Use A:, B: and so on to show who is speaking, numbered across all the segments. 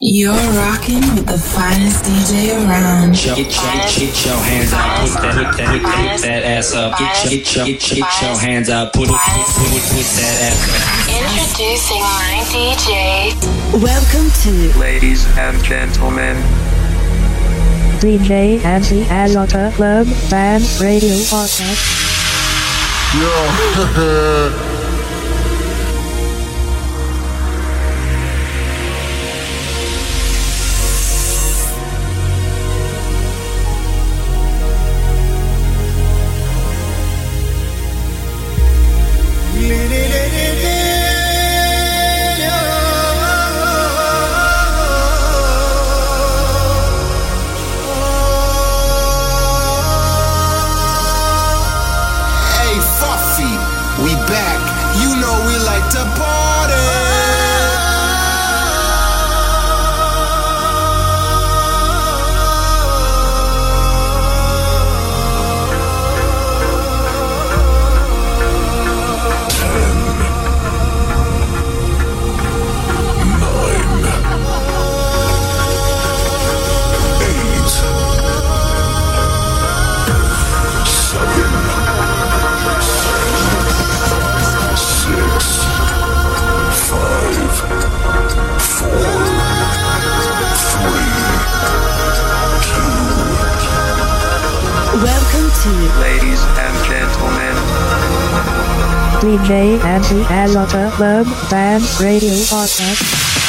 A: You're rocking with the finest DJ around.
B: Get your, get your, get your hands up, put that, put that, put that ass up. Get your, get your, get your, get your hands up, put, put, put, put, put that ass up.
C: Introducing my DJ.
D: Welcome to
E: Ladies and gentlemen,
F: DJ Ansi Asota Club Fan Radio Podcast.
G: Yo.
F: DJ Ansi Asota Club Fan Radio Podcast.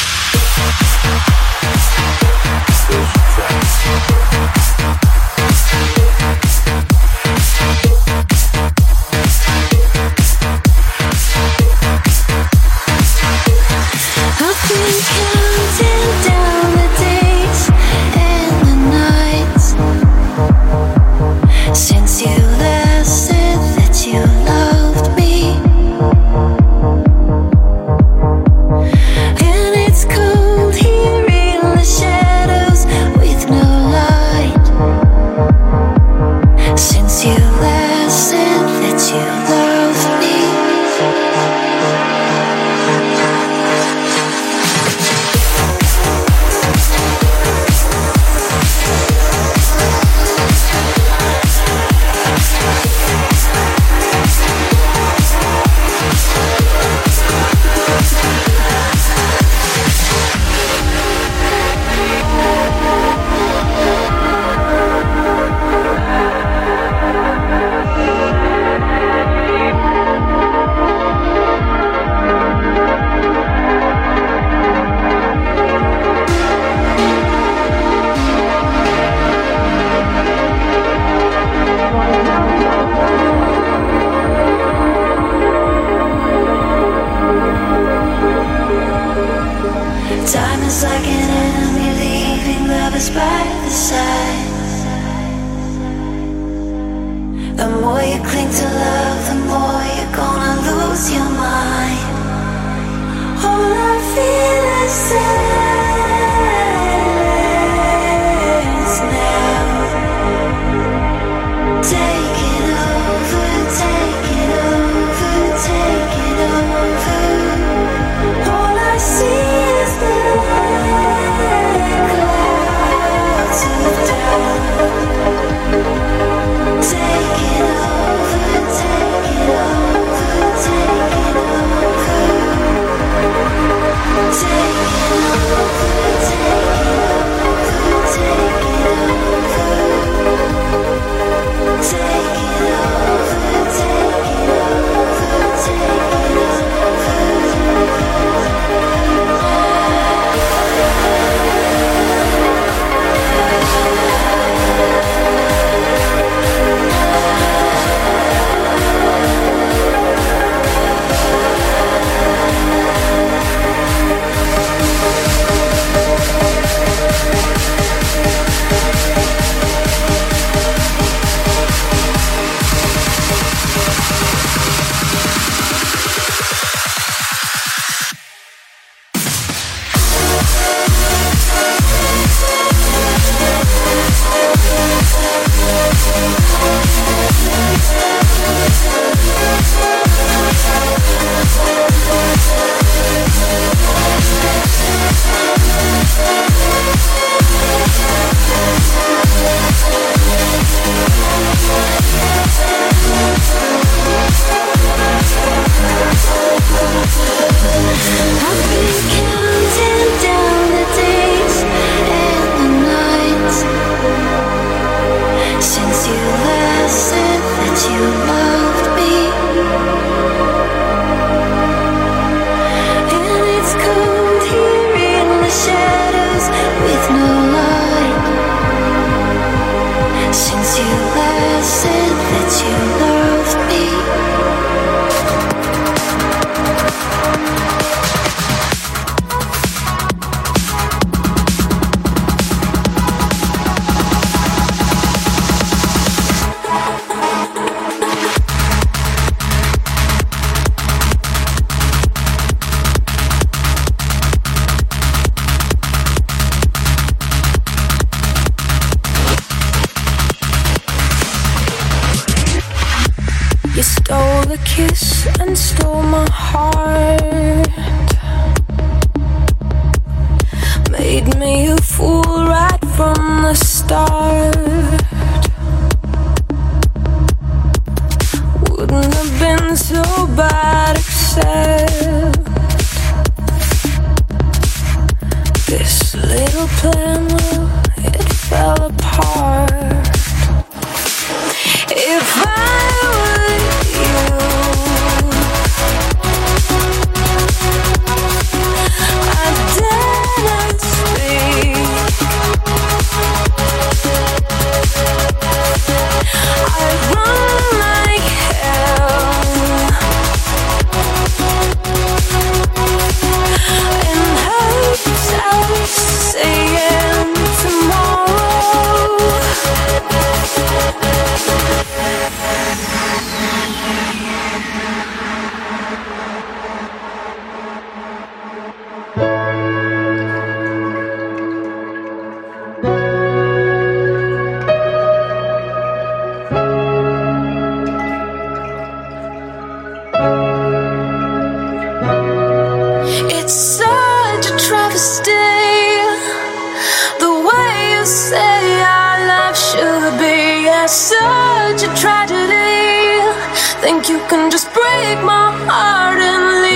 C: Just break my heart and leave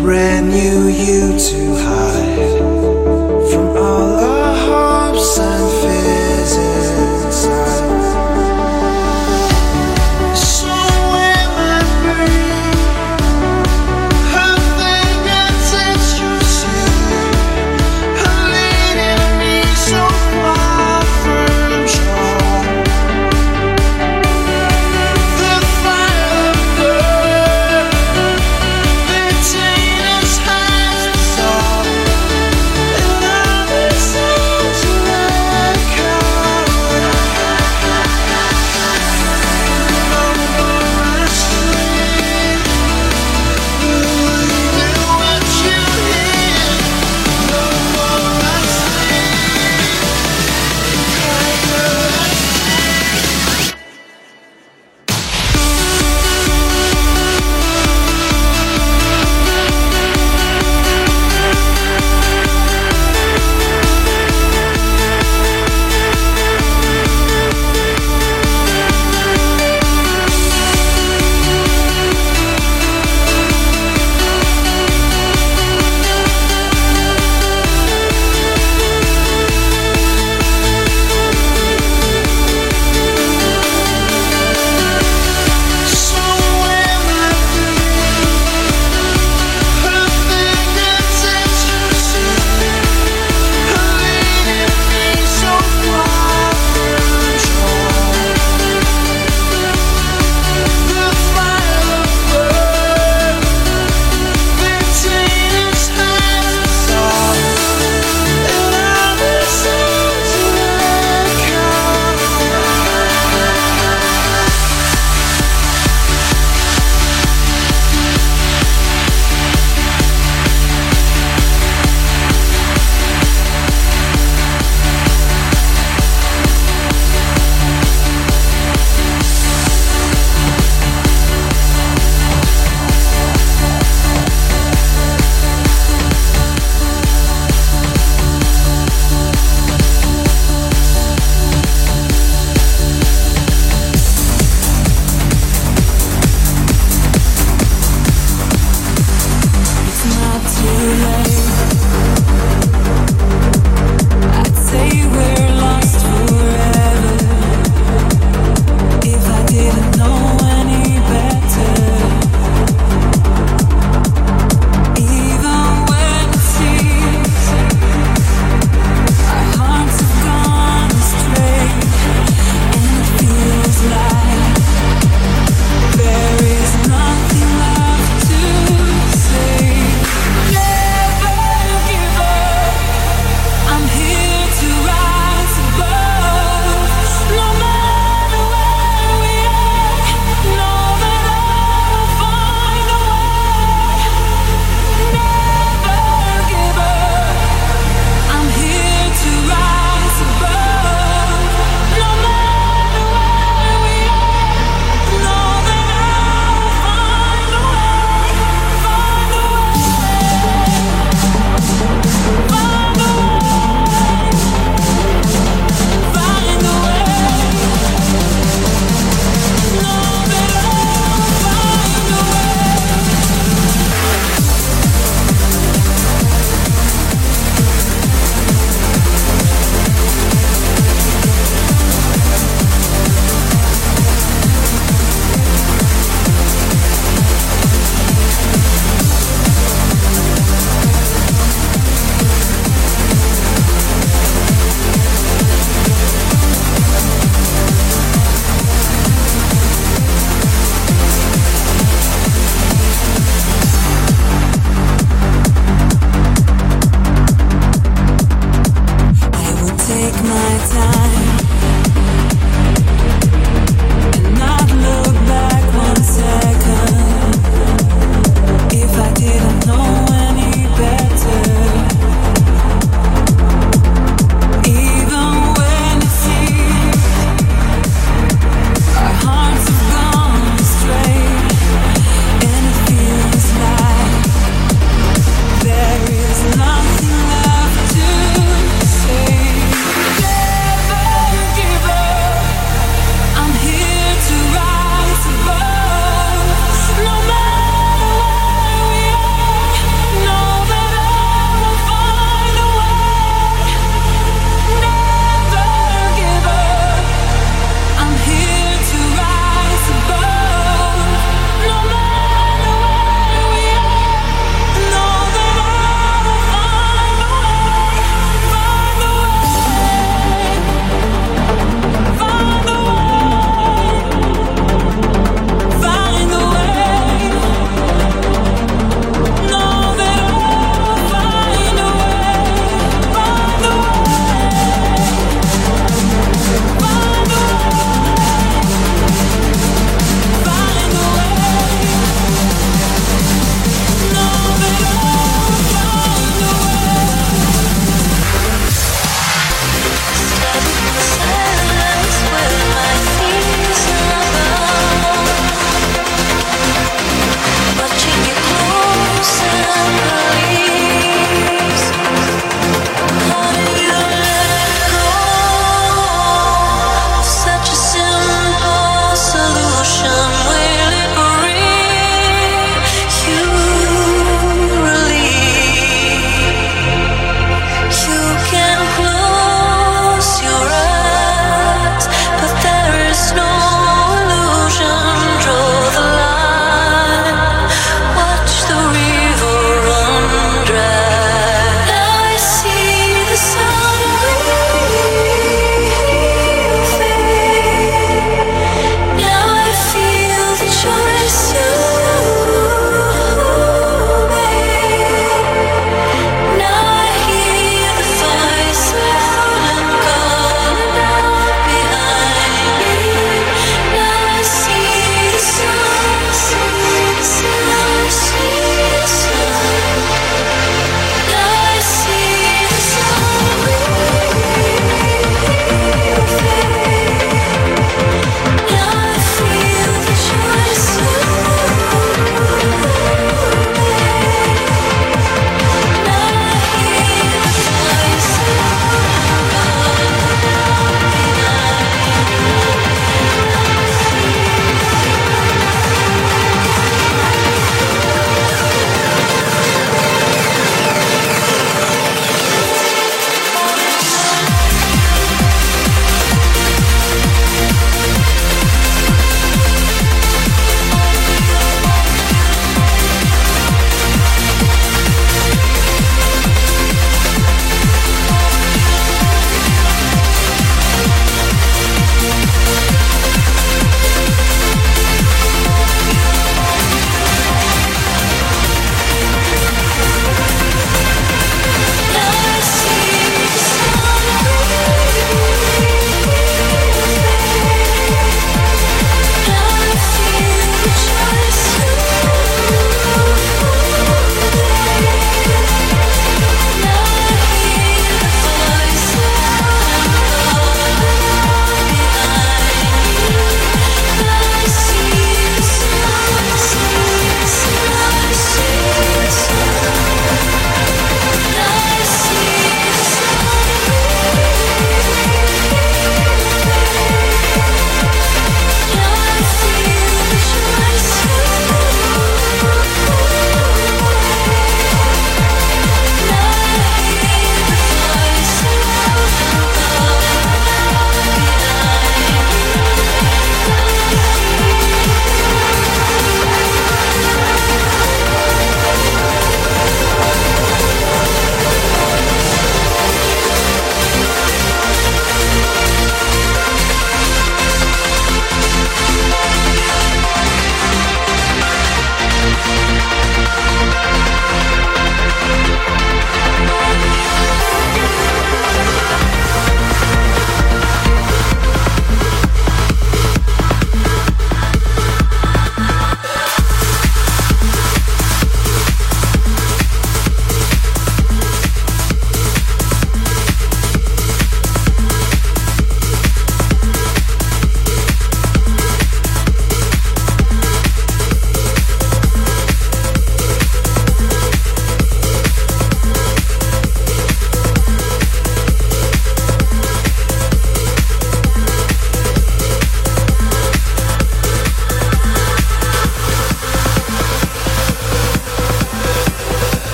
F: brand new you to hide.